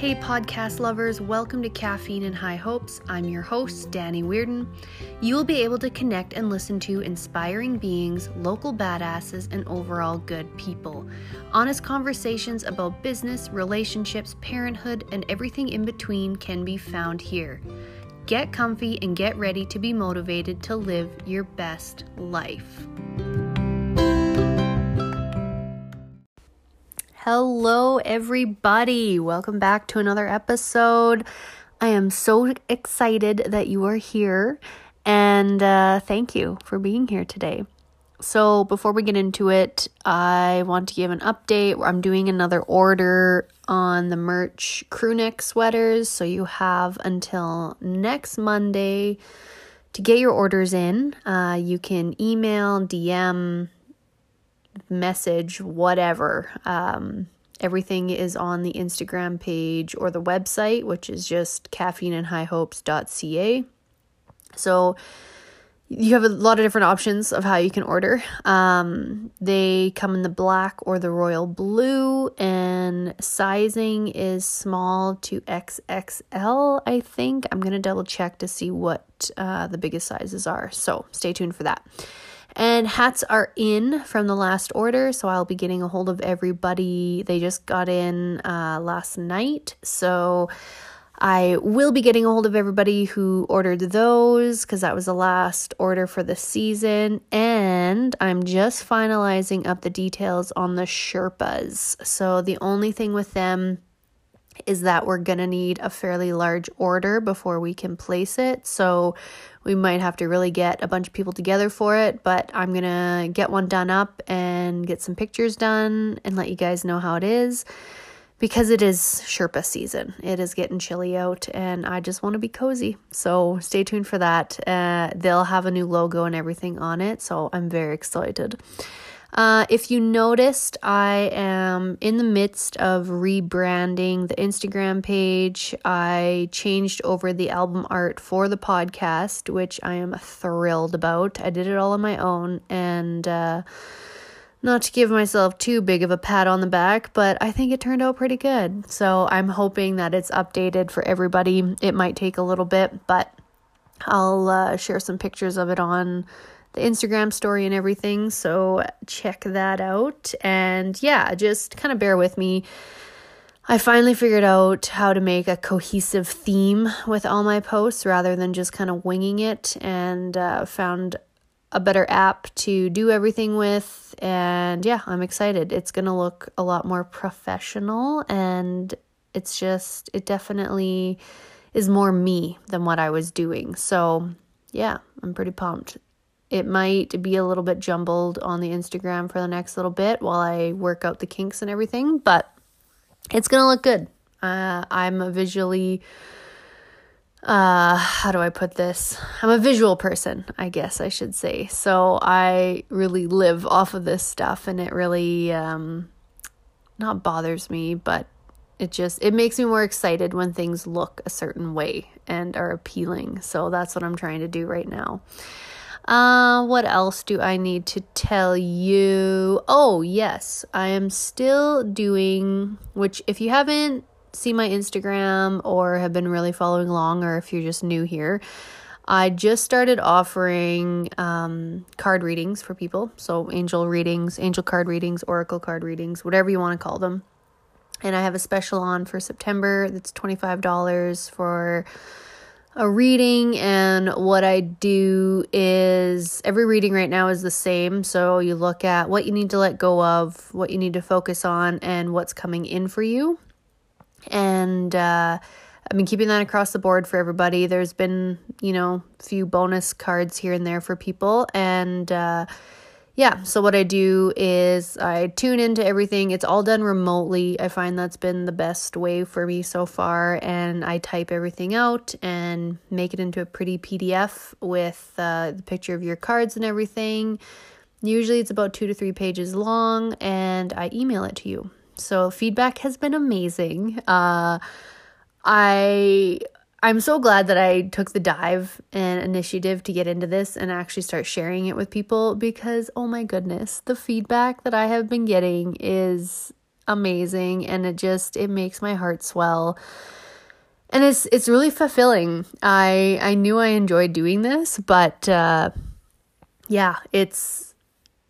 Hey, podcast lovers, welcome to Caffeine and High Hopes. I'm your host, Danny Weirden. You will be able to connect and listen to inspiring beings, local badasses, and overall good people. Honest conversations about business, relationships, parenthood, and everything in between can be found here. Get comfy and get ready to be motivated to live your best life. Hello, everybody. Welcome back to another episode. I am so excited that you are here, and uh, thank you for being here today. So, before we get into it, I want to give an update. I'm doing another order on the merch crew neck sweaters, so you have until next Monday to get your orders in. Uh, you can email, DM, message, whatever. Um, everything is on the Instagram page or the website, which is just caffeineandhighhopes.ca. So you have a lot of different options of how you can order. Um, they come in the black or the royal blue, and sizing is small to XXL, I think. I'm going to double check to see what uh, the biggest sizes are. So stay tuned for that. And hats are in from the last order, so I'll be getting a hold of everybody. They just got in uh, last night, so I will be getting a hold of everybody who ordered those because that was the last order for the season. And I'm just finalizing up the details on the Sherpas. So the only thing with them is that we're going to need a fairly large order before we can place it. So we might have to really get a bunch of people together for it, but I'm going to get one done up and get some pictures done and let you guys know how it is because it is Sherpa season. It is getting chilly out and I just want to be cozy. So stay tuned for that. Uh, they'll have a new logo and everything on it, so I'm very excited. Uh, if you noticed, I am in the midst of rebranding the Instagram page. I changed over the album art for the podcast, which I am thrilled about. I did it all on my own, and uh, not to give myself too big of a pat on the back, but I think it turned out pretty good. So I'm hoping that it's updated for everybody. It might take a little bit, but I'll uh, share some pictures of it on the Instagram story and everything. So check that out. And yeah, just kind of bear with me. I finally figured out how to make a cohesive theme with all my posts rather than just kind of winging it and uh, found a better app to do everything with. And yeah, I'm excited. It's going to look a lot more professional and it's just, it definitely is more me than what I was doing. So yeah, I'm pretty pumped. It might be a little bit jumbled on the Instagram for the next little bit while I work out the kinks and everything, but it's going to look good. Uh, I'm a visually uh how do i put this? I'm a visual person i guess i should say. So i really live off of this stuff and it really um not bothers me but it just it makes me more excited when things look a certain way and are appealing. So that's what i'm trying to do right now uh, what else do I need to tell you? Oh, yes, I am still doing, which, if you haven't seen my Instagram or have been really following along, or if you're just new here, I just started offering um, card readings for people. So, angel readings, angel card readings, oracle card readings, whatever you want to call them. And I have a special on for September that's $25 for a reading and what I do is every reading right now is the same. So you look at what you need to let go of, what you need to focus on, and what's coming in for you. And uh, I've been keeping that across the board for everybody. There's been, you know, a few bonus cards here and there for people. And uh, yeah, so what I do is I tune into everything. It's all done remotely. I find that's been the best way for me so far. And I type everything out and make it into a pretty PDF with uh, the picture of your cards and everything. Usually it's about two to three pages long, and I email it to you. So feedback has been amazing. Uh, I I'm so glad that I took the dive and initiative to get into this and actually start sharing it with people because, oh my goodness, the feedback that I have been getting is amazing and it just it makes my heart swell and it's it's really fulfilling. I I knew I enjoyed doing this, but uh, yeah, it's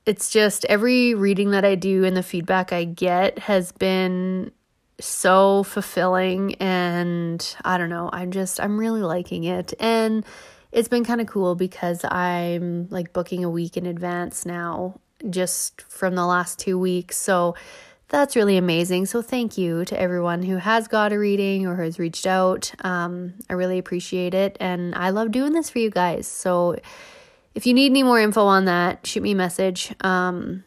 it's just every reading that I do and the feedback I get has been so fulfilling and I don't know, I'm just I'm really liking it. And it's been kind of cool because I'm like booking a week in advance now just from the last 2 weeks. So that's really amazing. So, thank you to everyone who has got a reading or has reached out. Um, I really appreciate it. And I love doing this for you guys. So, if you need any more info on that, shoot me a message. Um,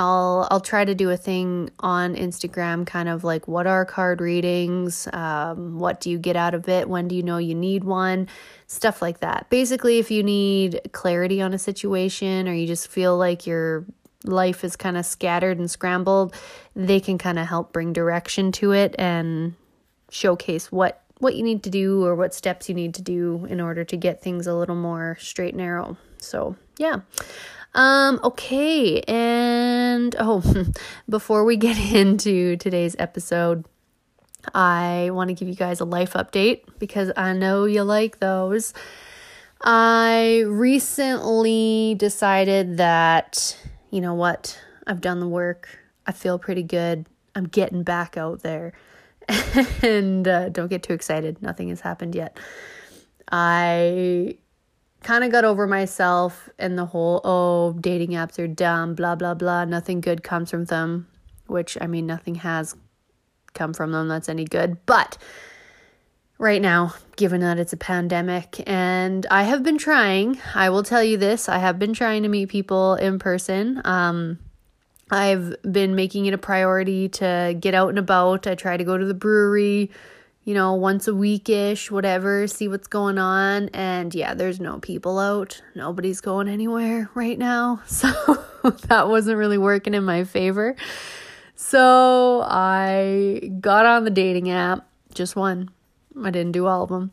I'll I'll try to do a thing on Instagram, kind of like what are card readings, um, what do you get out of it, when do you know you need one, stuff like that. Basically, if you need clarity on a situation or you just feel like you're life is kind of scattered and scrambled, they can kind of help bring direction to it and showcase what what you need to do or what steps you need to do in order to get things a little more straight and narrow. So, yeah. Um okay, and oh, before we get into today's episode, I want to give you guys a life update because I know you like those. I recently decided that you know what? I've done the work. I feel pretty good. I'm getting back out there. and uh, don't get too excited. Nothing has happened yet. I kind of got over myself and the whole, oh, dating apps are dumb, blah, blah, blah. Nothing good comes from them, which I mean, nothing has come from them that's any good. But right now, given that it's a pandemic. And I have been trying, I will tell you this, I have been trying to meet people in person. Um, I've been making it a priority to get out and about. I try to go to the brewery, you know, once a weekish, whatever, see what's going on. And yeah, there's no people out. Nobody's going anywhere right now. So that wasn't really working in my favor. So I got on the dating app, just one I didn't do all of them.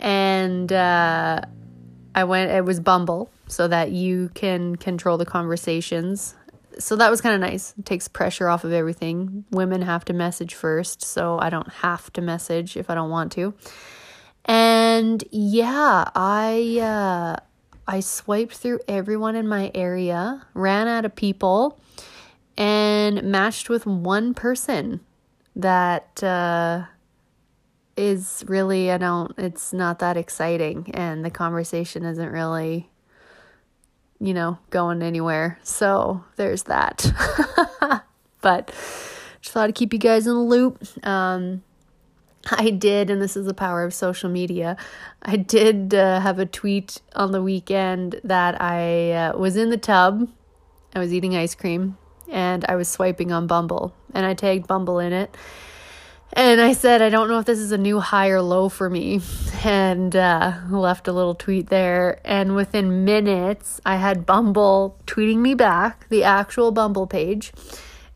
And uh, I went, it was Bumble, so that you can control the conversations. So that was kind of nice. It takes pressure off of everything. Women have to message first, so I don't have to message if I don't want to. And yeah, I uh, I swiped through everyone in my area, ran out of people, and matched with one person that uh, is really I don't it's not that exciting and the conversation isn't really you know going anywhere. So there's that. but just thought I'd keep you guys in the loop. Um I did, and this is the power of social media. I did uh, have a tweet on the weekend that I uh, was in the tub. I was eating ice cream and I was swiping on Bumble, and I tagged Bumble in it and I said, I don't know if this is a new high or low for me, and uh, left a little tweet there. And within minutes, I had Bumble tweeting me back, the actual Bumble page.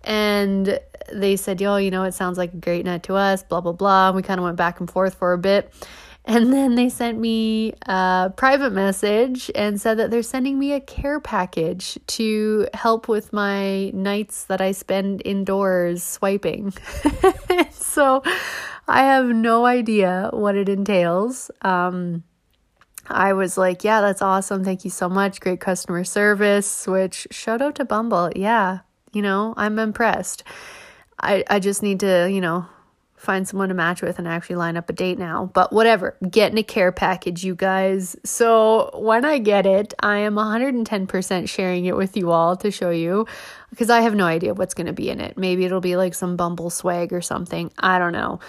And they said, Yo, you know, it sounds like a great night to us, blah, blah, blah. And we kind of went back and forth for a bit. And then they sent me a private message and said that they're sending me a care package to help with my nights that I spend indoors swiping. so I have no idea what it entails. Um, I was like, yeah, that's awesome. Thank you so much. Great customer service, which shout out to Bumble. Yeah, you know, I'm impressed. I, I just need to, you know, find someone to match with and actually line up a date now. But whatever, getting a care package, you guys. So when I get it, I am 110% sharing it with you all to show you because I have no idea what's going to be in it. Maybe it'll be like some Bumble swag or something. I don't know.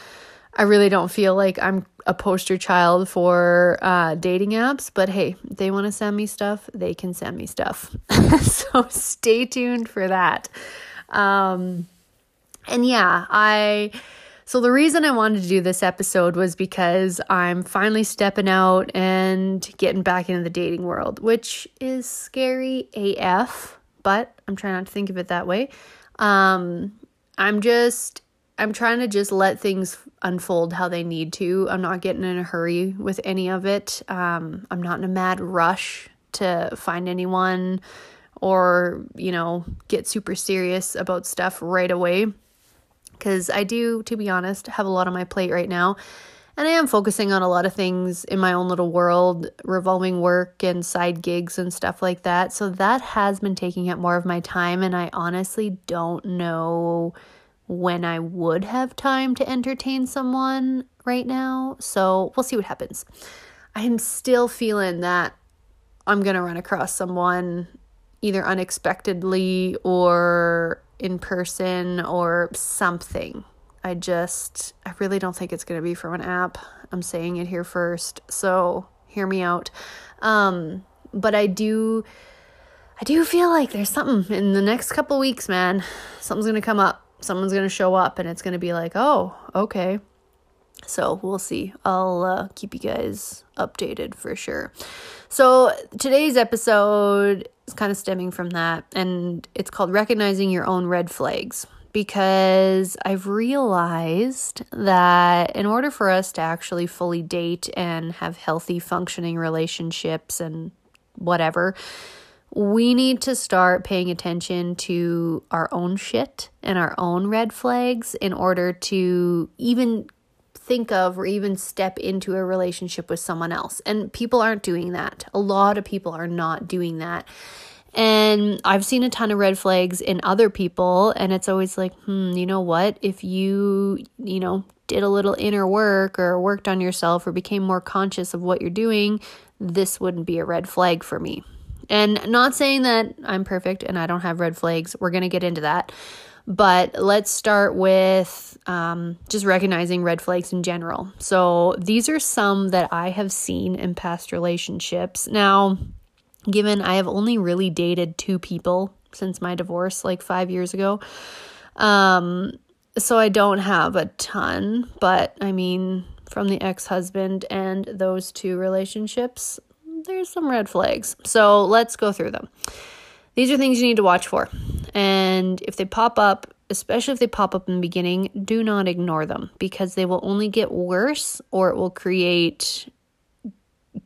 I really don't feel like I'm a poster child for uh, dating apps, but hey, they want to send me stuff, they can send me stuff. so stay tuned for that. Um, and yeah, I so, the reason I wanted to do this episode was because I'm finally stepping out and getting back into the dating world, which is scary AF, but I'm trying not to think of it that way. Um, I'm just, I'm trying to just let things unfold how they need to. I'm not getting in a hurry with any of it. Um, I'm not in a mad rush to find anyone or, you know, get super serious about stuff right away. Because I do, to be honest, have a lot on my plate right now. And I am focusing on a lot of things in my own little world, revolving work and side gigs and stuff like that. So that has been taking up more of my time. And I honestly don't know when I would have time to entertain someone right now. So we'll see what happens. I'm still feeling that I'm going to run across someone either unexpectedly or in person or something. I just, I really don't think it's going to be from an app. I'm saying it here first. So hear me out. Um, but I do, I do feel like there's something in the next couple weeks, man. Something's going to come up. Someone's going to show up and it's going to be like, oh, okay. So we'll see. I'll uh, keep you guys updated for sure. So today's episode is kind of stemming from that, and it's called Recognizing Your Own Red Flags. Because I've realized that in order for us to actually fully date and have healthy, functioning relationships and whatever, we need to start paying attention to our own shit and our own red flags in order to even think of or even step into a relationship with someone else. And people aren't doing that. A lot of people are not doing that. And I've seen a ton of red flags in other people, and it's always like, hmm, you know what? If you, you know, did a little inner work or worked on yourself or became more conscious of what you're doing, this wouldn't be a red flag for me. And not saying that I'm perfect and I don't have red flags. We're going to get into that. But let's start with um, just recognizing red flags in general. So these are some that I have seen in past relationships. Now, given I have only really dated two people since my divorce like five years ago. Um, so I don't have a ton, but I mean, from the ex husband and those two relationships, there's some red flags. So let's go through them. These are things you need to watch for. And if they pop up, especially if they pop up in the beginning, do not ignore them because they will only get worse or it will create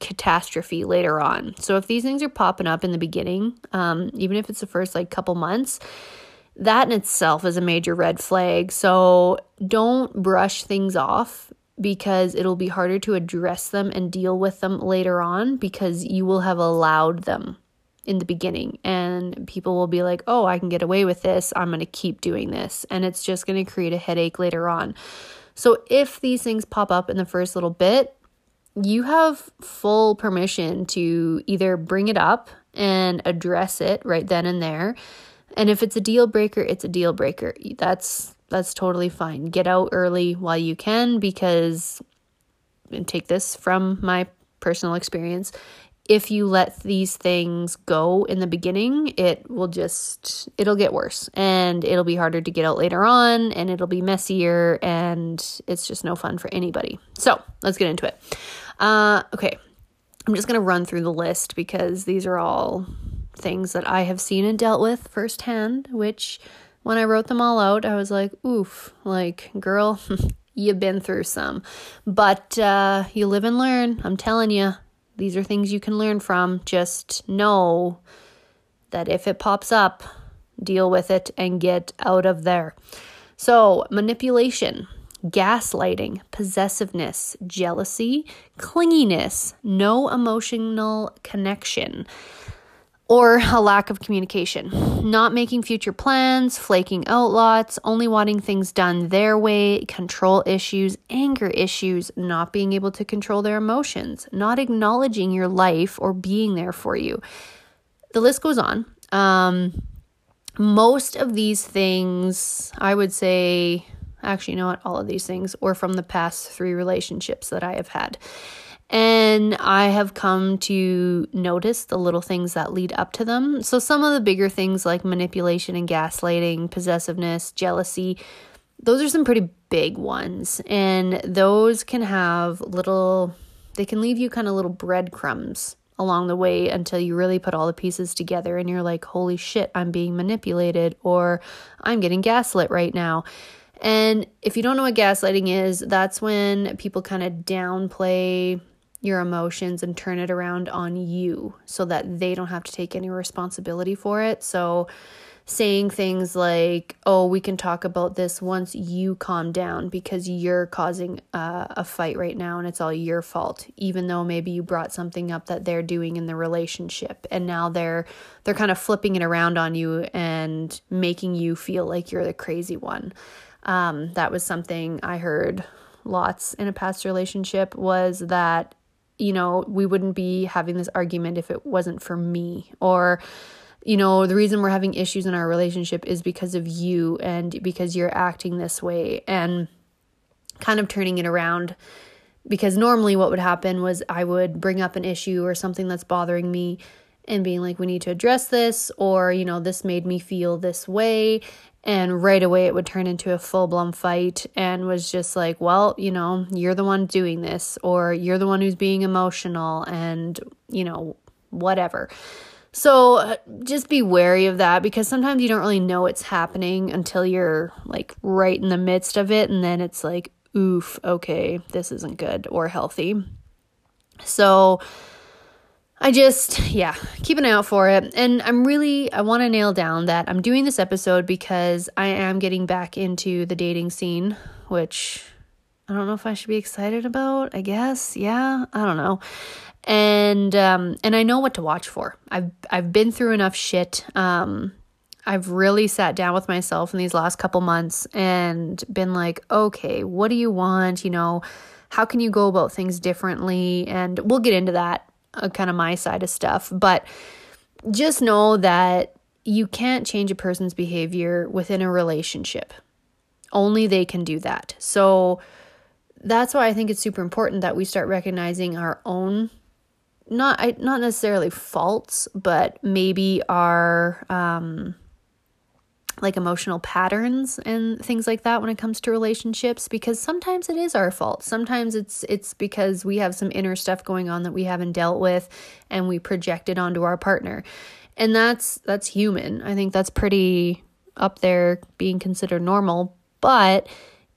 catastrophe later on. So if these things are popping up in the beginning, um, even if it's the first like couple months, that in itself is a major red flag. So don't brush things off because it'll be harder to address them and deal with them later on because you will have allowed them in the beginning and people will be like, "Oh, I can get away with this. I'm going to keep doing this." And it's just going to create a headache later on. So if these things pop up in the first little bit, you have full permission to either bring it up and address it right then and there. And if it's a deal breaker, it's a deal breaker. That's that's totally fine. Get out early while you can because and take this from my personal experience if you let these things go in the beginning, it will just it'll get worse and it'll be harder to get out later on and it'll be messier and it's just no fun for anybody. So, let's get into it. Uh okay. I'm just going to run through the list because these are all things that I have seen and dealt with firsthand, which when I wrote them all out, I was like, oof, like, girl, you've been through some. But uh, you live and learn. I'm telling you, these are things you can learn from. Just know that if it pops up, deal with it and get out of there. So, manipulation, gaslighting, possessiveness, jealousy, clinginess, no emotional connection or a lack of communication, not making future plans, flaking out lots, only wanting things done their way, control issues, anger issues, not being able to control their emotions, not acknowledging your life or being there for you. The list goes on. Um, most of these things, I would say, actually, you know what? All of these things were from the past three relationships that I have had. And I have come to notice the little things that lead up to them. So, some of the bigger things like manipulation and gaslighting, possessiveness, jealousy, those are some pretty big ones. And those can have little, they can leave you kind of little breadcrumbs along the way until you really put all the pieces together and you're like, holy shit, I'm being manipulated or I'm getting gaslit right now. And if you don't know what gaslighting is, that's when people kind of downplay your emotions and turn it around on you so that they don't have to take any responsibility for it. So, saying things like, oh, we can talk about this once you calm down because you're causing uh, a fight right now and it's all your fault, even though maybe you brought something up that they're doing in the relationship and now they're they're kind of flipping it around on you and making you feel like you're the crazy one. Um, that was something I heard lots in a past relationship was that you know we wouldn't be having this argument if it wasn't for me or you know, the reason we're having issues in our relationship is because of you and because you're acting this way and kind of turning it around. Because normally, what would happen was I would bring up an issue or something that's bothering me and being like, we need to address this, or, you know, this made me feel this way. And right away, it would turn into a full blown fight and was just like, well, you know, you're the one doing this, or you're the one who's being emotional, and, you know, whatever. So uh, just be wary of that because sometimes you don't really know it's happening until you're like right in the midst of it. And then it's like, oof, okay, this isn't good or healthy. So I just, yeah, keep an eye out for it. And I'm really, I want to nail down that I'm doing this episode because I am getting back into the dating scene, which I don't know if I should be excited about. I guess, yeah, I don't know and um, and I know what to watch for. I've I've been through enough shit. Um, I've really sat down with myself in these last couple months and been like, okay, what do you want? You know, how can you go about things differently? And we'll get into that uh, kind of my side of stuff, but just know that you can't change a person's behavior within a relationship. Only they can do that. So that's why I think it's super important that we start recognizing our own not not necessarily faults, but maybe our um, like emotional patterns and things like that when it comes to relationships because sometimes it is our fault. Sometimes it's it's because we have some inner stuff going on that we haven't dealt with and we project it onto our partner. And that's that's human. I think that's pretty up there being considered normal, but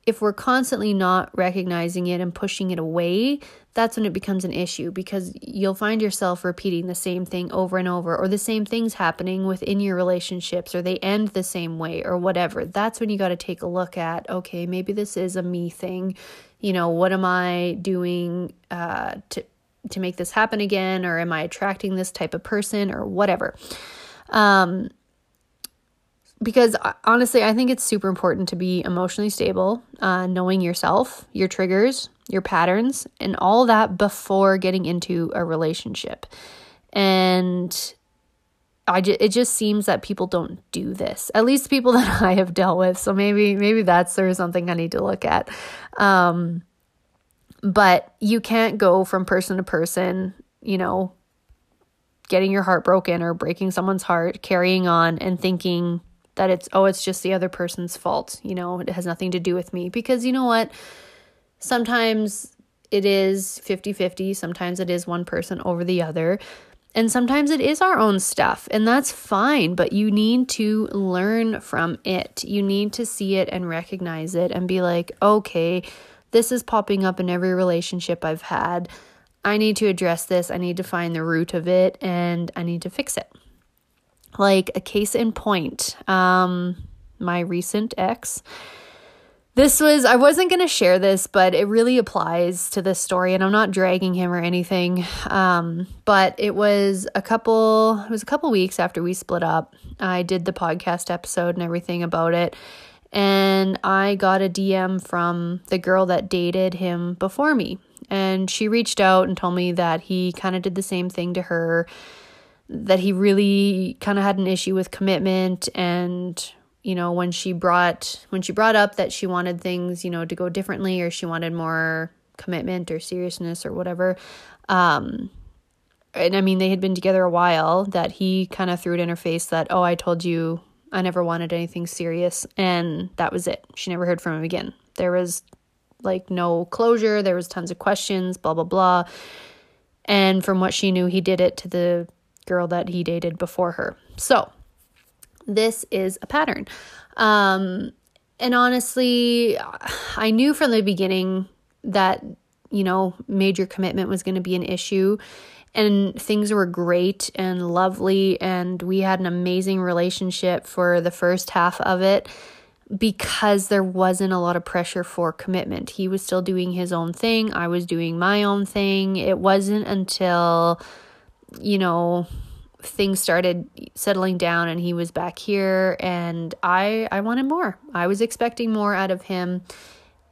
if we're constantly not recognizing it and pushing it away, that's when it becomes an issue because you'll find yourself repeating the same thing over and over, or the same things happening within your relationships, or they end the same way, or whatever. That's when you got to take a look at okay, maybe this is a me thing. You know, what am I doing uh, to to make this happen again, or am I attracting this type of person, or whatever. Um, because uh, honestly, I think it's super important to be emotionally stable, uh, knowing yourself, your triggers, your patterns, and all that before getting into a relationship. And I just, it just seems that people don't do this. At least people that I have dealt with. So maybe maybe that's there's something I need to look at. Um, but you can't go from person to person, you know, getting your heart broken or breaking someone's heart, carrying on and thinking that it's oh it's just the other person's fault you know it has nothing to do with me. Because you know what? Sometimes it is 50-50 sometimes it is one person over the other and sometimes it is our own stuff and that's fine but you need to learn from it. You need to see it and recognize it and be like okay this is popping up in every relationship i've had. I need to address this. I need to find the root of it and i need to fix it like a case in point, um, my recent ex. This was, I wasn't going to share this, but it really applies to this story, and I'm not dragging him or anything. Um, but it was a couple, it was a couple weeks after we split up. I did the podcast episode and everything about it. And I got a DM from the girl that dated him before me. And she reached out and told me that he kind of did the same thing to her that he really kind of had an issue with commitment and you know when she brought when she brought up that she wanted things you know to go differently or she wanted more commitment or seriousness or whatever um and i mean they had been together a while that he kind of threw it in her face that oh i told you i never wanted anything serious and that was it. She never heard from him again. There was like no closure there was tons of questions blah blah blah and from what she knew he did it to the girl that he dated before her. So, this is a pattern. Um, and honestly, I knew from the beginning that, you know, major commitment was going to be an issue. and things were great and lovely and we had an amazing relationship for the first half of it because there wasn't a lot of pressure for commitment. He was still doing his own thing, I was doing my own thing. It wasn't until you know things started settling down and he was back here and I I wanted more. I was expecting more out of him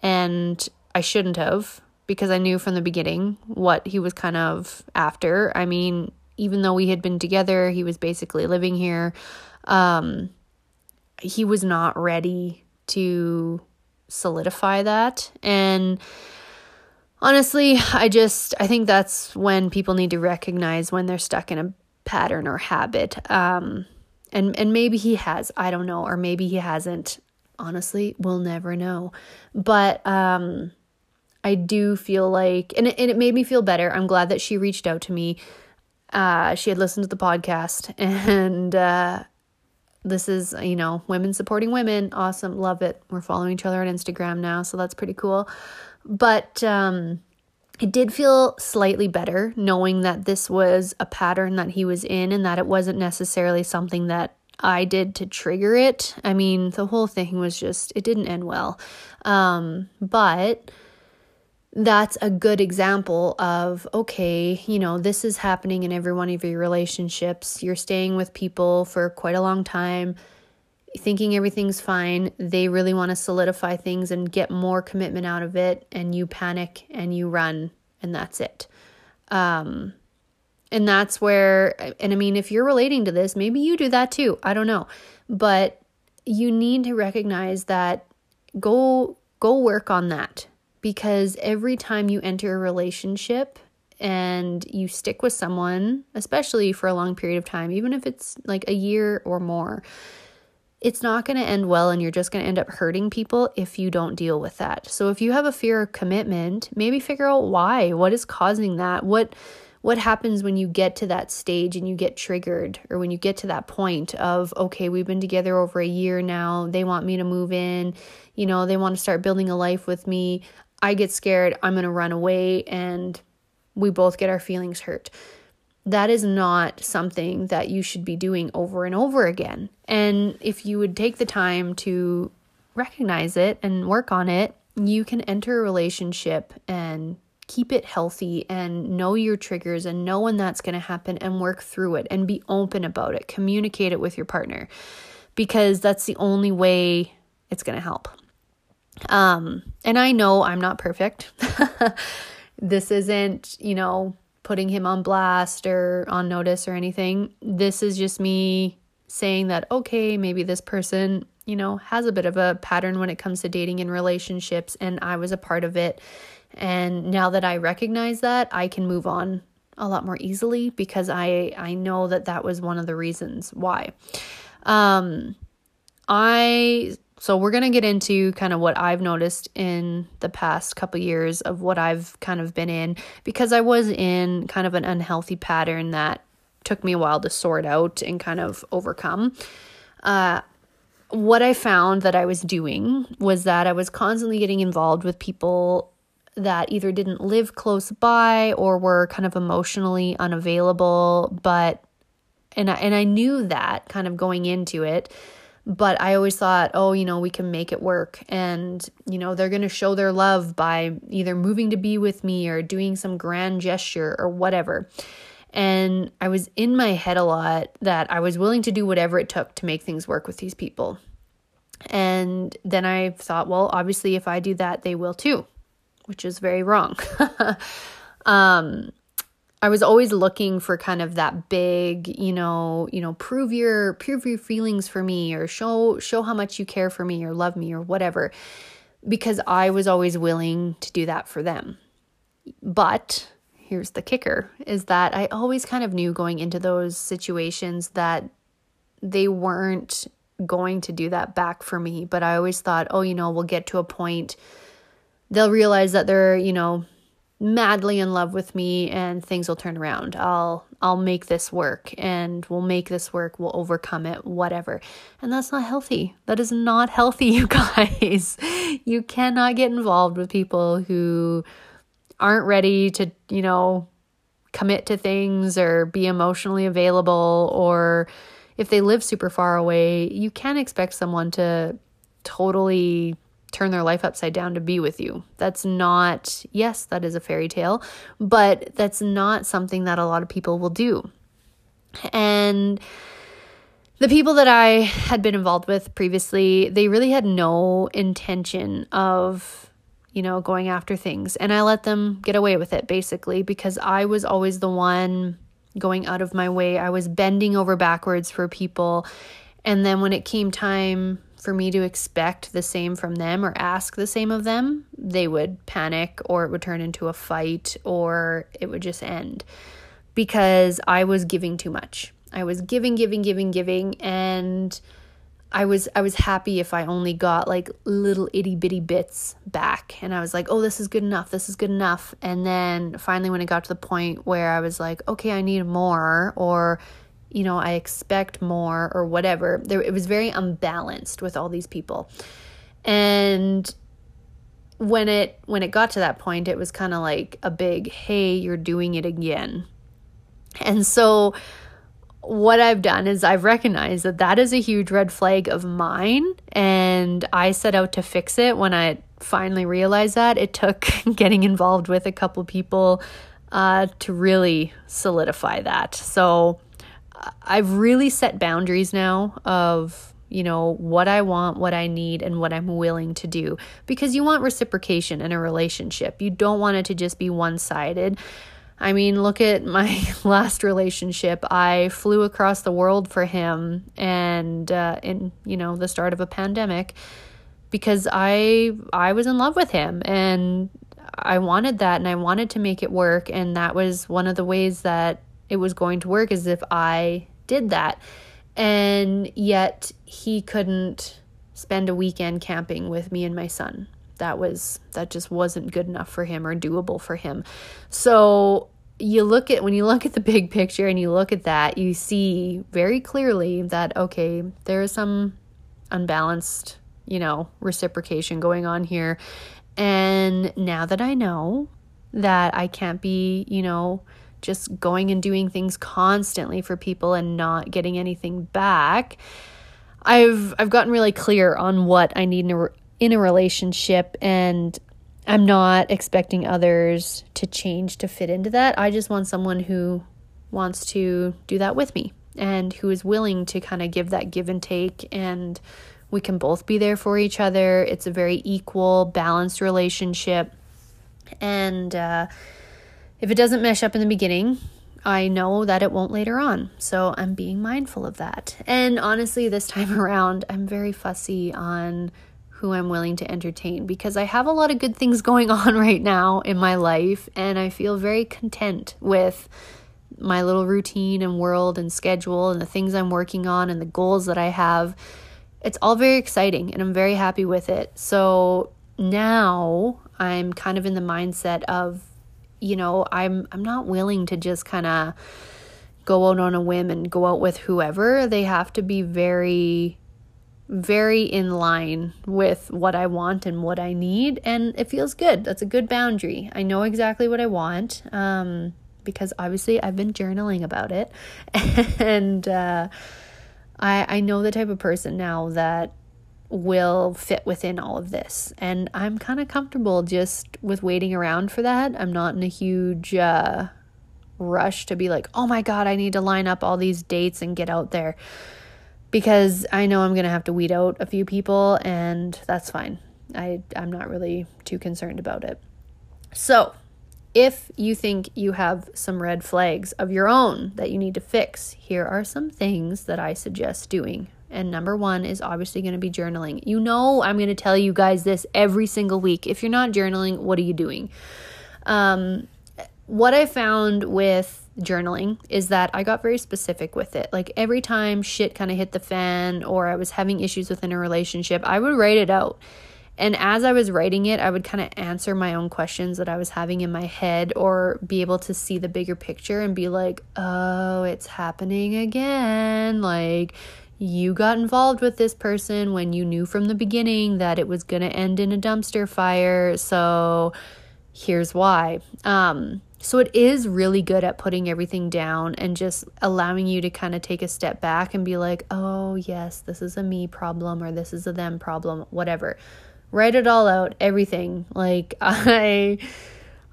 and I shouldn't have because I knew from the beginning what he was kind of after. I mean, even though we had been together, he was basically living here. Um, he was not ready to solidify that. And honestly, I just, I think that's when people need to recognize when they're stuck in a pattern or habit. Um, and, and maybe he has, I don't know, or maybe he hasn't. Honestly, we'll never know. But, um, I do feel like, and it, and it made me feel better. I'm glad that she reached out to me. Uh, she had listened to the podcast, and uh, this is, you know, women supporting women. Awesome. Love it. We're following each other on Instagram now, so that's pretty cool. But um, it did feel slightly better knowing that this was a pattern that he was in and that it wasn't necessarily something that I did to trigger it. I mean, the whole thing was just, it didn't end well. Um, but that's a good example of okay, you know, this is happening in every one of your relationships. You're staying with people for quite a long time, thinking everything's fine. They really want to solidify things and get more commitment out of it, and you panic and you run, and that's it. Um, and that's where, and I mean, if you're relating to this, maybe you do that too. I don't know. But you need to recognize that go go work on that because every time you enter a relationship and you stick with someone, especially for a long period of time, even if it's like a year or more, it's not going to end well and you're just going to end up hurting people if you don't deal with that. So if you have a fear of commitment, maybe figure out why. What is causing that? What what happens when you get to that stage and you get triggered or when you get to that point of okay, we've been together over a year now. They want me to move in, you know, they want to start building a life with me. I get scared, I'm going to run away, and we both get our feelings hurt. That is not something that you should be doing over and over again. And if you would take the time to recognize it and work on it, you can enter a relationship and keep it healthy and know your triggers and know when that's going to happen and work through it and be open about it. Communicate it with your partner because that's the only way it's going to help. Um, and I know I'm not perfect. this isn't, you know, putting him on blast or on notice or anything. This is just me saying that, okay, maybe this person, you know, has a bit of a pattern when it comes to dating and relationships, and I was a part of it. And now that I recognize that, I can move on a lot more easily because I I know that that was one of the reasons why. Um I so we're going to get into kind of what I've noticed in the past couple years of what I've kind of been in because I was in kind of an unhealthy pattern that took me a while to sort out and kind of overcome. Uh, what I found that I was doing was that I was constantly getting involved with people that either didn't live close by or were kind of emotionally unavailable, but and I, and I knew that kind of going into it but I always thought, oh, you know, we can make it work. And, you know, they're going to show their love by either moving to be with me or doing some grand gesture or whatever. And I was in my head a lot that I was willing to do whatever it took to make things work with these people. And then I thought, well, obviously, if I do that, they will too, which is very wrong. um, I was always looking for kind of that big, you know, you know, prove your prove your feelings for me or show show how much you care for me or love me or whatever because I was always willing to do that for them. But here's the kicker is that I always kind of knew going into those situations that they weren't going to do that back for me, but I always thought, "Oh, you know, we'll get to a point they'll realize that they're, you know, madly in love with me and things will turn around. I'll I'll make this work and we'll make this work. We'll overcome it, whatever. And that's not healthy. That is not healthy, you guys. you cannot get involved with people who aren't ready to, you know, commit to things or be emotionally available or if they live super far away, you can't expect someone to totally turn their life upside down to be with you. That's not, yes, that is a fairy tale, but that's not something that a lot of people will do. And the people that I had been involved with previously, they really had no intention of, you know, going after things. And I let them get away with it basically because I was always the one going out of my way. I was bending over backwards for people. And then when it came time for me to expect the same from them or ask the same of them, they would panic or it would turn into a fight or it would just end because I was giving too much. I was giving, giving, giving, giving, and I was I was happy if I only got like little itty bitty bits back, and I was like, oh, this is good enough, this is good enough. And then finally, when it got to the point where I was like, okay, I need more, or you know, I expect more, or whatever. There, it was very unbalanced with all these people, and when it when it got to that point, it was kind of like a big, hey, you're doing it again, and so what I've done is I've recognized that that is a huge red flag of mine, and I set out to fix it when I finally realized that. It took getting involved with a couple people uh, to really solidify that. So I've really set boundaries now of you know what I want, what I need, and what I'm willing to do because you want reciprocation in a relationship. You don't want it to just be one sided. I mean, look at my last relationship. I flew across the world for him and uh, in, you know, the start of a pandemic because I I was in love with him and I wanted that and I wanted to make it work and that was one of the ways that it was going to work is if I did that. And yet he couldn't spend a weekend camping with me and my son that was that just wasn't good enough for him or doable for him. So you look at when you look at the big picture and you look at that, you see very clearly that okay, there is some unbalanced, you know, reciprocation going on here. And now that I know that I can't be, you know, just going and doing things constantly for people and not getting anything back, I've I've gotten really clear on what I need in a, in a relationship and I'm not expecting others to change to fit into that. I just want someone who wants to do that with me and who is willing to kind of give that give and take and we can both be there for each other. It's a very equal, balanced relationship. And uh, if it doesn't mesh up in the beginning, I know that it won't later on. So I'm being mindful of that. And honestly, this time around, I'm very fussy on who I'm willing to entertain because I have a lot of good things going on right now in my life and I feel very content with my little routine and world and schedule and the things I'm working on and the goals that I have. It's all very exciting and I'm very happy with it. So now I'm kind of in the mindset of you know, I'm I'm not willing to just kind of go out on a whim and go out with whoever. They have to be very very in line with what I want and what I need, and it feels good. That's a good boundary. I know exactly what I want um, because obviously I've been journaling about it, and uh, I I know the type of person now that will fit within all of this, and I'm kind of comfortable just with waiting around for that. I'm not in a huge. Uh, rush to be like, oh my God, I need to line up all these dates and get out there because I know I'm going to have to weed out a few people and that's fine. I I'm not really too concerned about it. So, if you think you have some red flags of your own that you need to fix, here are some things that I suggest doing. And number one is obviously going to be journaling. You know, I'm going to tell you guys this every single week. If you're not journaling, what are you doing? Um, what I found with journaling is that I got very specific with it. Like every time shit kind of hit the fan or I was having issues within a relationship, I would write it out. And as I was writing it, I would kind of answer my own questions that I was having in my head or be able to see the bigger picture and be like, oh, it's happening again. Like, you got involved with this person when you knew from the beginning that it was going to end in a dumpster fire. So, here's why. Um, So it is really good at putting everything down and just allowing you to kind of take a step back and be like, oh, yes, this is a me problem or this is a them problem, whatever. Write it all out, everything. Like, I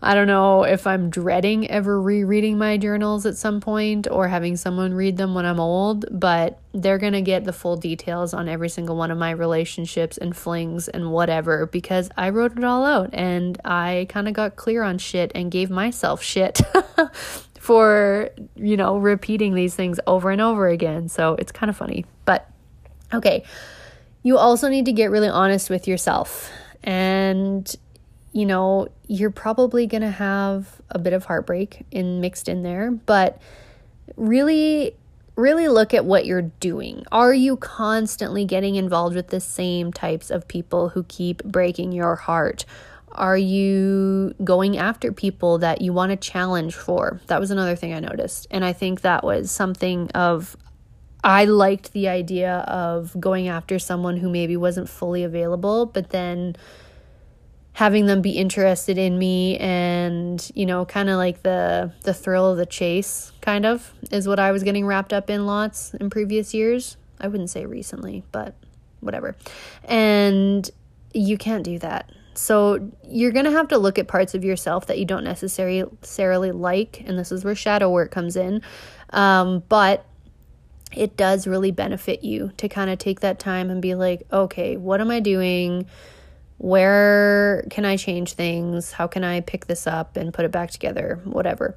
I don't know if I'm dreading ever rereading my journals at some point or having someone read them when I'm old, but they're going to get the full details on every single one of my relationships and flings and whatever because I wrote it all out and I kind of got clear on shit and gave myself shit for, you know, repeating these things over and over again. So it's kind of funny. But okay, you also need to get really honest with yourself. And you know, you're probably going to have a bit of heartbreak in mixed in there, but really really look at what you're doing. Are you constantly getting involved with the same types of people who keep breaking your heart? Are you going after people that you want to challenge for? That was another thing I noticed. And I think that was something of I liked the idea of going after someone who maybe wasn't fully available, but then having them be interested in me and you know kind of like the the thrill of the chase kind of is what I was getting wrapped up in lots in previous years. I wouldn't say recently, but whatever. And you can't do that. So you're going to have to look at parts of yourself that you don't necessarily like and this is where shadow work comes in. Um, but it does really benefit you to kind of take that time and be like, okay, what am I doing? Where can I change things? How can I pick this up and put it back together? Whatever.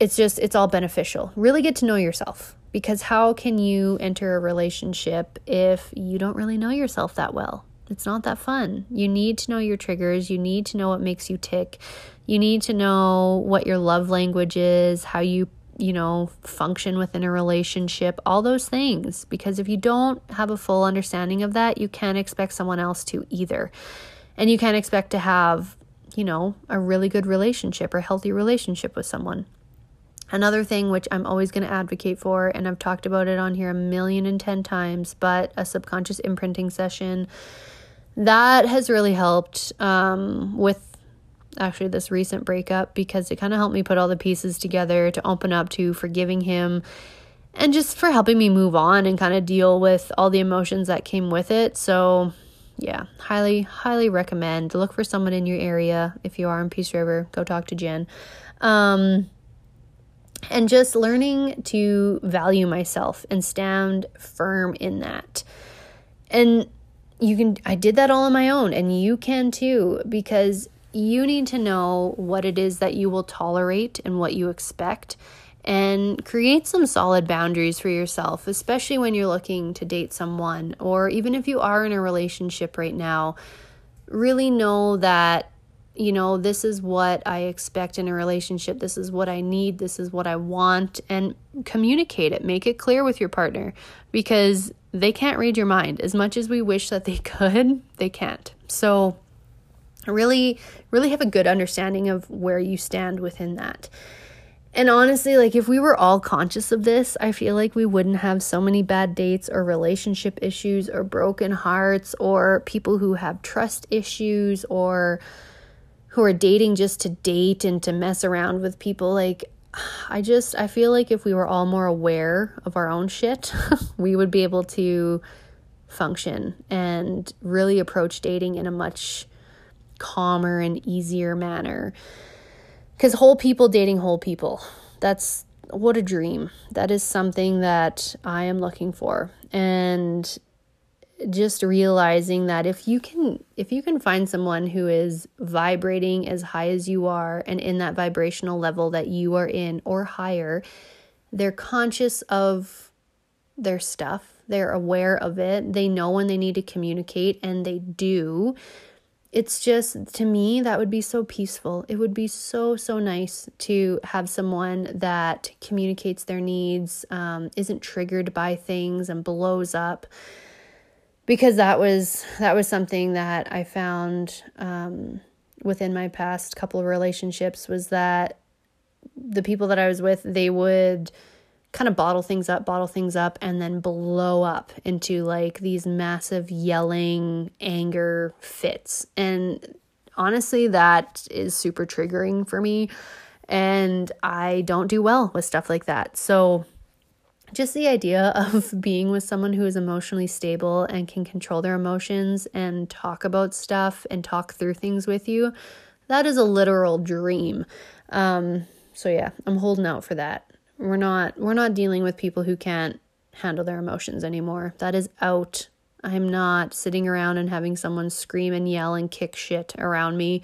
It's just, it's all beneficial. Really get to know yourself because how can you enter a relationship if you don't really know yourself that well? It's not that fun. You need to know your triggers. You need to know what makes you tick. You need to know what your love language is, how you you know, function within a relationship, all those things. Because if you don't have a full understanding of that, you can't expect someone else to either. And you can't expect to have, you know, a really good relationship or healthy relationship with someone. Another thing which I'm always going to advocate for, and I've talked about it on here a million and ten times, but a subconscious imprinting session that has really helped um, with actually this recent breakup because it kind of helped me put all the pieces together to open up to forgiving him and just for helping me move on and kind of deal with all the emotions that came with it. So, yeah, highly, highly recommend. Look for someone in your area. If you are in Peace River, go talk to Jen. Um, and just learning to value myself and stand firm in that. And you can, I did that all on my own, and you can too, because you need to know what it is that you will tolerate and what you expect and create some solid boundaries for yourself, especially when you're looking to date someone or even if you are in a relationship right now. Really know that, you know, this is what I expect in a relationship. This is what I need. This is what I want. And communicate it. Make it clear with your partner because they can't read your mind. As much as we wish that they could, they can't. So, really really have a good understanding of where you stand within that. And honestly like if we were all conscious of this i feel like we wouldn't have so many bad dates or relationship issues or broken hearts or people who have trust issues or who are dating just to date and to mess around with people. Like i just i feel like if we were all more aware of our own shit we would be able to function and really approach dating in a much calmer and easier manner. Because whole people dating whole people, that's what a dream. That is something that I am looking for. And just realizing that if you can if you can find someone who is vibrating as high as you are and in that vibrational level that you are in or higher they're conscious of their stuff they're aware of it they know when they need to communicate and they do it's just to me that would be so peaceful. It would be so so nice to have someone that communicates their needs, um, isn't triggered by things and blows up. Because that was that was something that I found um, within my past couple of relationships was that the people that I was with they would kind of bottle things up, bottle things up, and then blow up into like these massive yelling anger fits. And honestly, that is super triggering for me. And I don't do well with stuff like that. So, just the idea of being with someone who is emotionally stable and can control their emotions and talk about stuff and talk through things with you, that is a literal dream. Um, so yeah, I'm holding out for that. We're not we're not dealing with people who can't handle their emotions anymore. That is out. I'm not sitting around and having someone scream and yell and kick shit around me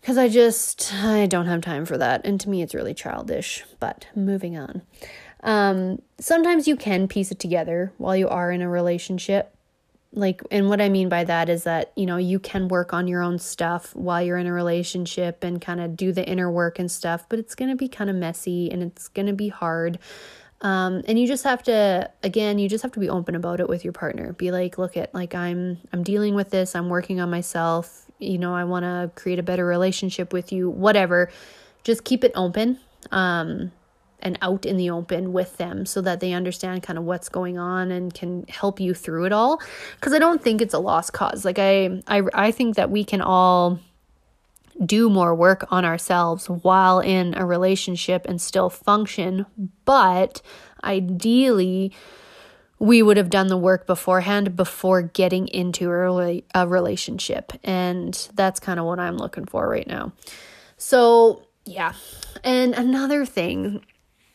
because I just I don't have time for that. And to me it's really childish. But moving on. Um, sometimes you can piece it together while you are in a relationship. Like, and what I mean by that is that, you know, you can work on your own stuff while you're in a relationship and kind of do the inner work and stuff, but it's going to be kind of messy and it's going to be hard. Um, and you just have to again you just have to be open about it with your partner. Be like look at like i'm i'm dealing with this. I'm working on myself. You know i want to create a better relationship with you whatever. Just keep it open. Um, and out in the open with them so that they understand kind of what's going on and can help you through it all. Because i don't think it's a lost cause. Like I, I i think that we can all do more work on ourselves while in a relationship and still function but ideally we would have done the work beforehand before getting into a, a relationship. And that's kind of what i'm looking for right now. So yeah. And another thing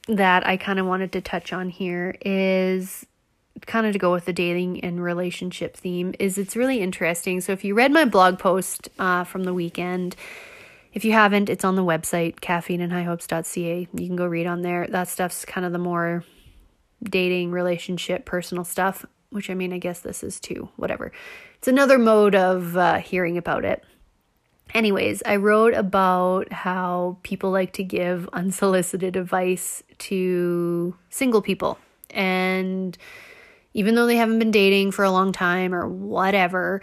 that I kind of wanted to touch on here is kind of to go with the dating and relationship theme is it's really interesting. So if you read my blog post uh, from the weekend, if you haven't, it's on the website caffeineandhighhopes.ca. You can go read on there. That stuff's kind of the more dating, relationship, personal stuff, which I mean, I guess this is too, whatever. It's another mode of uh, hearing about it. Anyways, I wrote about how people like to give unsolicited advice to single people. And even though they haven't been dating for a long time or whatever,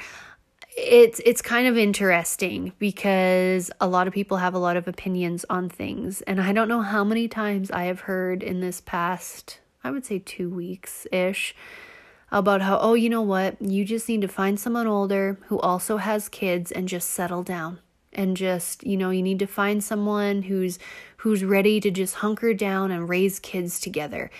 it's it's kind of interesting because a lot of people have a lot of opinions on things and I don't know how many times I have heard in this past I would say 2 weeks ish about how, oh, you know what? You just need to find someone older who also has kids and just settle down. And just, you know, you need to find someone who's who's ready to just hunker down and raise kids together.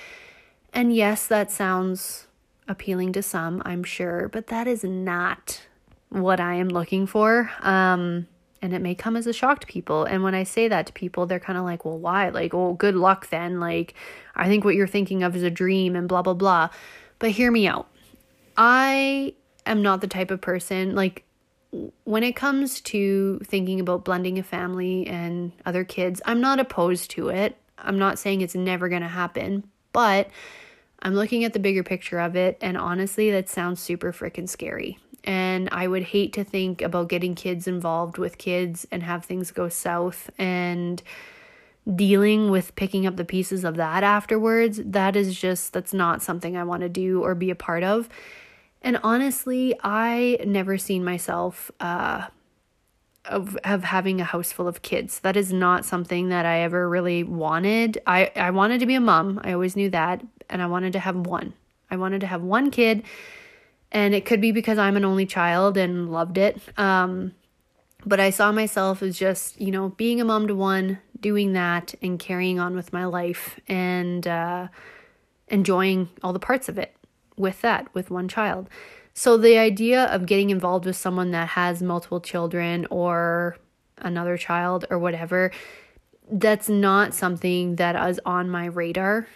And yes, that sounds appealing to some, I'm sure, but that is not what I am looking for. Um, and it may come as a shock to people. And when I say that to people, they're kind of like, well, why? Like, oh, good luck then. Like, I think what you're thinking of is a dream and blah, blah, blah. But hear me out. I am not the type of person, like, when it comes to thinking about blending a family and other kids, I'm not opposed to it. I'm not saying it's never going to happen, but I'm looking at the bigger picture of it, and honestly, that sounds super freaking scary. And I would hate to think about getting kids involved with kids and have things go south and dealing with picking up the pieces of that afterwards, that is just, that's not something I want to do or be a part of. And honestly, I never seen myself uh, of, of having a house full of kids. That is not something that I ever really wanted. I, I wanted to be a mom. I always knew that. And I wanted to have one. I wanted to have one kid. And it could be because I'm an only child and loved it. Um, but I saw myself as just, you know, being a mom to one, doing that and carrying on with my life and uh, enjoying all the parts of it with that, with one child. So the idea of getting involved with someone that has multiple children or another child or whatever, that's not something that is on my radar.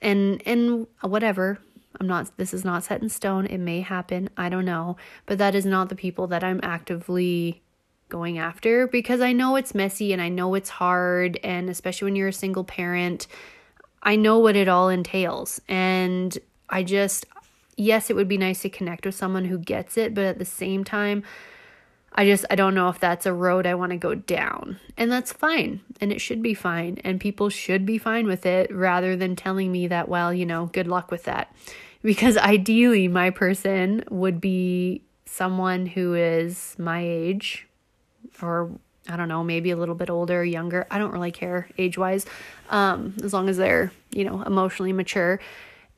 And and whatever, I'm not this is not set in stone. It may happen, I don't know, but that is not the people that I'm actively going after because I know it's messy and I know it's hard. And especially when you're a single parent, I know what it all entails. And I just, yes, it would be nice to connect with someone who gets it, but at the same time, I just I don't know if that's a road I want to go down. And that's fine. And it should be fine. And people should be fine with it rather than telling me that well, you know, good luck with that. Because ideally my person would be someone who is my age, or I don't know, maybe a little bit older, younger. I don't really care age wise, um, as long as they're, you know, emotionally mature.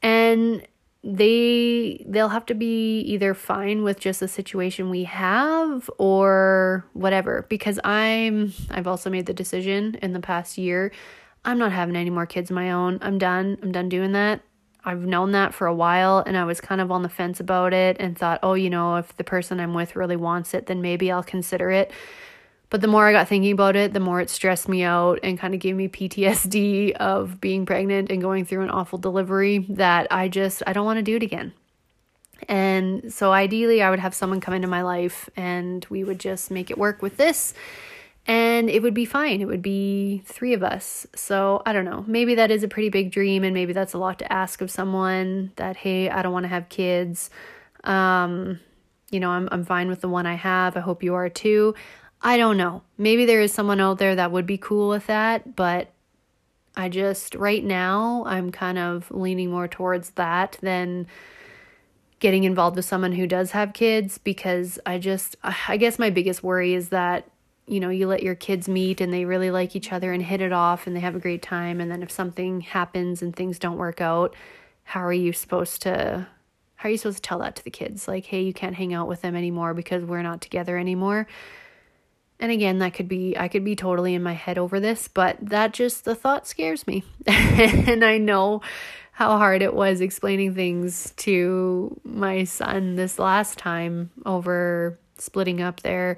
And they they'll have to be either fine with just the situation we have or whatever because I'm I've also made the decision in the past year I'm not having any more kids of my own. I'm done. I'm done doing that. I've known that for a while and I was kind of on the fence about it and thought, "Oh, you know, if the person I'm with really wants it, then maybe I'll consider it." But the more I got thinking about it, the more it stressed me out and kind of gave me PTSD of being pregnant and going through an awful delivery that I just I don't want to do it again. And so ideally I would have someone come into my life and we would just make it work with this and it would be fine. It would be three of us. So I don't know. Maybe that is a pretty big dream and maybe that's a lot to ask of someone that hey, I don't want to have kids. Um you know, I'm I'm fine with the one I have. I hope you are too. I don't know. Maybe there is someone out there that would be cool with that, but I just, right now, I'm kind of leaning more towards that than getting involved with someone who does have kids because I just, I guess my biggest worry is that, you know, you let your kids meet and they really like each other and hit it off and they have a great time. And then if something happens and things don't work out, how are you supposed to? How are you supposed to tell that to the kids? Like, hey, you can't hang out with them anymore because we're not together anymore and again, that could be, I could be totally in my head over this, but that just, the thought scares me. and I know how hard it was explaining things to my son this last time over splitting up there.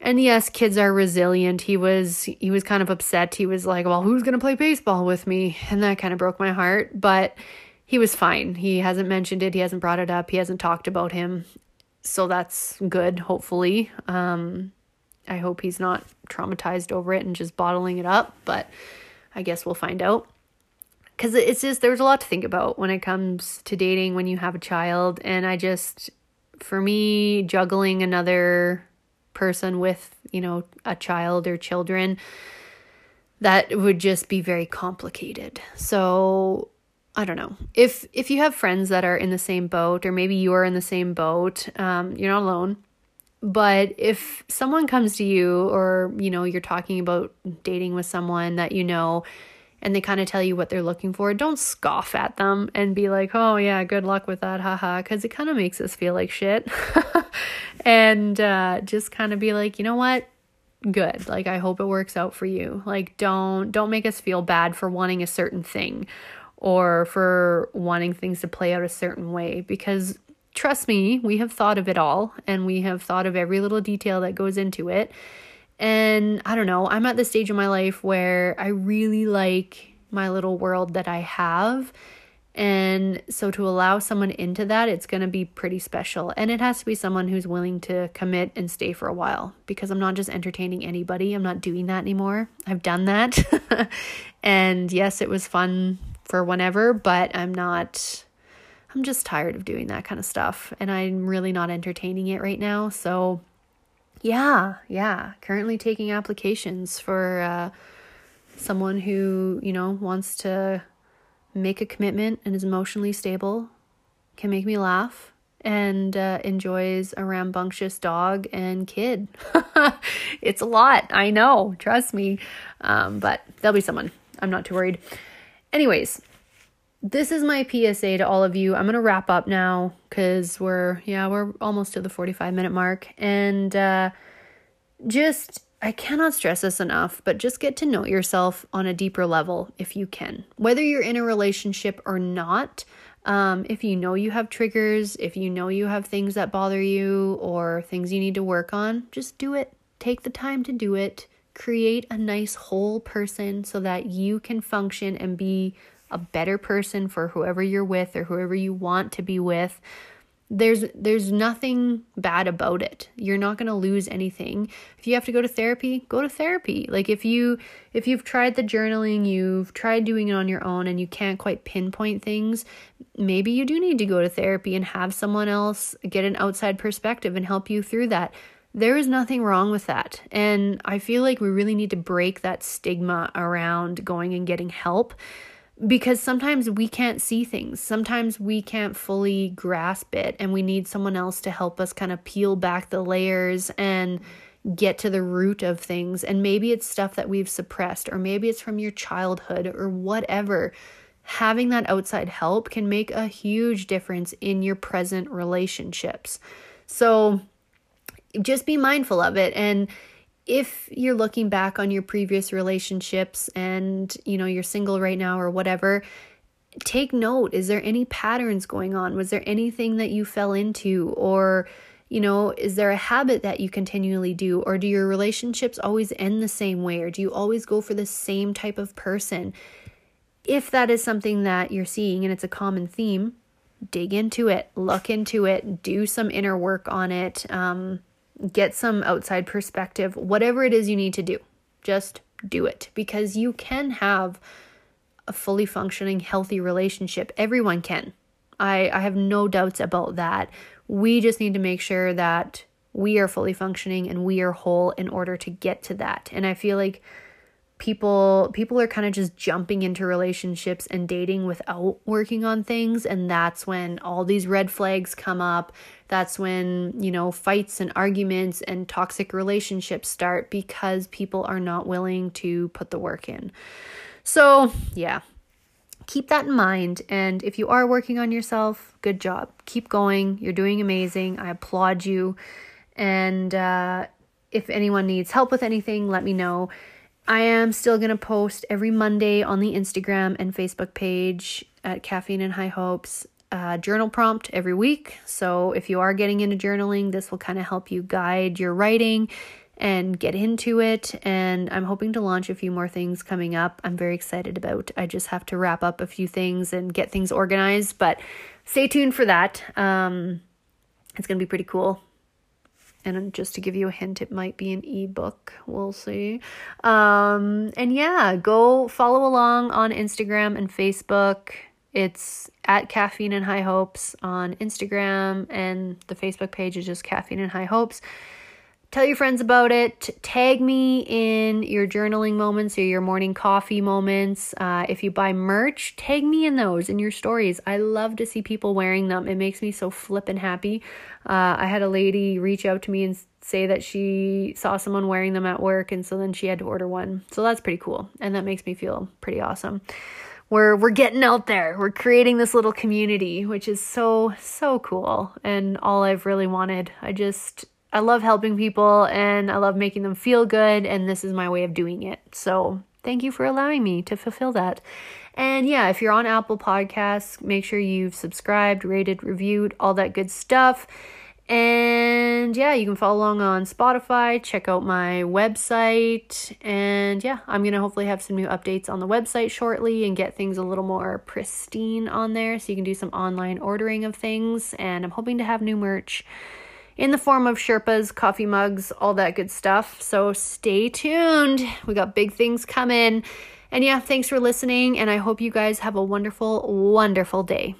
And yes, kids are resilient. He was he was kind of upset. He was like, "Well, who's going to play baseball with me?" And that kind of broke my heart, but he was fine. He hasn't mentioned it. He hasn't brought it up. He hasn't talked about him. So that's good, hopefully. Um I hope he's not traumatized over it and just bottling it up, but I guess we'll find out. Because it's just, there's a lot to think about when it comes to dating when you have a child. And I just, for me, juggling another person with, you know, a child or children, that would just be very complicated. So I don't know. If if you have friends that are in the same boat, or maybe you are in the same boat, um, you're not alone. But if someone comes to you or, you know, you're talking about dating with someone that you know and they kind of tell you what they're looking for, don't scoff at them and be like, "Oh yeah, good luck with that." Haha, cuz it kind of makes us feel like shit. and uh, just kind of be like, "You know what? Good. Like I hope it works out for you. Like don't don't make us feel bad for wanting a certain thing." or for wanting things to play out a certain way because trust me, we have thought of it all and we have thought of every little detail that goes into it. And I don't know, I'm at the stage in my life where I really like my little world that I have. And so to allow someone into that, it's going to be pretty special. And it has to be someone who's willing to commit and stay for a while because I'm not just entertaining anybody. I'm not doing that anymore. I've done that. and yes, it was fun for whenever, but I'm not I'm just tired of doing that kind of stuff and I'm really not entertaining it right now. So, yeah, yeah, currently taking applications for uh, someone who, you know, wants to make a commitment and is emotionally stable, can make me laugh, and uh, enjoys a rambunctious dog and kid. it's a lot, I know, trust me. Um, but there'll be someone. I'm not too worried. Anyways, this is my PSA to all of you. I'm going to wrap up now cuz we're yeah, we're almost to the 45 minute mark and uh just I cannot stress this enough, but just get to know yourself on a deeper level if you can. Whether you're in a relationship or not, um, if you know you have triggers, if you know you have things that bother you or things you need to work on, just do it. Take the time to do it. Create a nice whole person so that you can function and be a better person for whoever you're with or whoever you want to be with. There's there's nothing bad about it. You're not going to lose anything. If you have to go to therapy go to therapy. Like if you if you've tried the journaling you've tried doing it on your own and you can't quite pinpoint things maybe you do need to go to therapy and have someone else get an outside perspective and help you through that. There is nothing wrong with that. And i feel like we really need to break that stigma around going and getting help because sometimes we can't see things. Sometimes we can't fully grasp it, and we need someone else to help us kind of peel back the layers and get to the root of things. And maybe it's stuff that we've suppressed, or maybe it's from your childhood, or whatever. having that outside help can make a huge difference in your present relationships. So just be mindful of it and if you're looking back on your previous relationships and you know you're single right now or whatever take note is there any patterns going on? Was there anything that you fell into? Or you know is there a habit that you continually do? Or do your relationships always end the same way? Or do you always go for the same type of person? If that is something that you're seeing and it's a common theme dig into it look into it do some inner work on it um, get some outside perspective, whatever it is you need to do, just do it because you can have a fully functioning, healthy relationship. Everyone can. I, I have no doubts about that. We just need to make sure that we are fully functioning and we are whole in order to get to that. And I feel like people people are kind of just jumping into relationships and dating without working on things and that's when all these red flags come up that's when you know fights and arguments and toxic relationships start because people are not willing to put the work in. So yeah keep that in mind. And if you are working on yourself good job. Keep going. You're doing amazing. I applaud you. And uh, if anyone needs help with anything let me know. I am still going to post every Monday on the Instagram and Facebook page at Caffeine and High Hopes. Uh, journal prompt every week. So, if you are getting into journaling, this will kind of help you guide your writing and get into it. And I'm hoping to launch a few more things coming up. I'm very excited about. I just have to wrap up a few things and get things organized, but stay tuned for that. Um, it's going to be pretty cool and just to give you a hint, it might be an ebook. We'll see. Um, and yeah, go follow along on Instagram and Facebook. It's at Caffeine and High Hopes on Instagram, and the Facebook page is just Caffeine and High Hopes. Tell your friends about it. Tag me in your journaling moments or your morning coffee moments. Uh, if you buy merch, tag me in those in your stories. I love to see people wearing them. It makes me so flippin' happy. Uh, I had a lady reach out to me and say that she saw someone wearing them at work, and so then she had to order one. So that's pretty cool, and that makes me feel pretty awesome. We're we're getting out there. We're creating this little community, which is so so cool, and all I've really wanted. I just I love helping people and I love making them feel good, and this is my way of doing it. So, thank you for allowing me to fulfill that. And yeah, if you're on Apple Podcasts, make sure you've subscribed, rated, reviewed, all that good stuff. And yeah, you can follow along on Spotify, check out my website. And yeah, I'm going to hopefully have some new updates on the website shortly and get things a little more pristine on there so you can do some online ordering of things. And I'm hoping to have new merch in the form of Sherpas, coffee mugs, all that good stuff. So stay tuned. We got big things coming. And yeah, thanks for listening. And I hope you guys have a wonderful, wonderful day.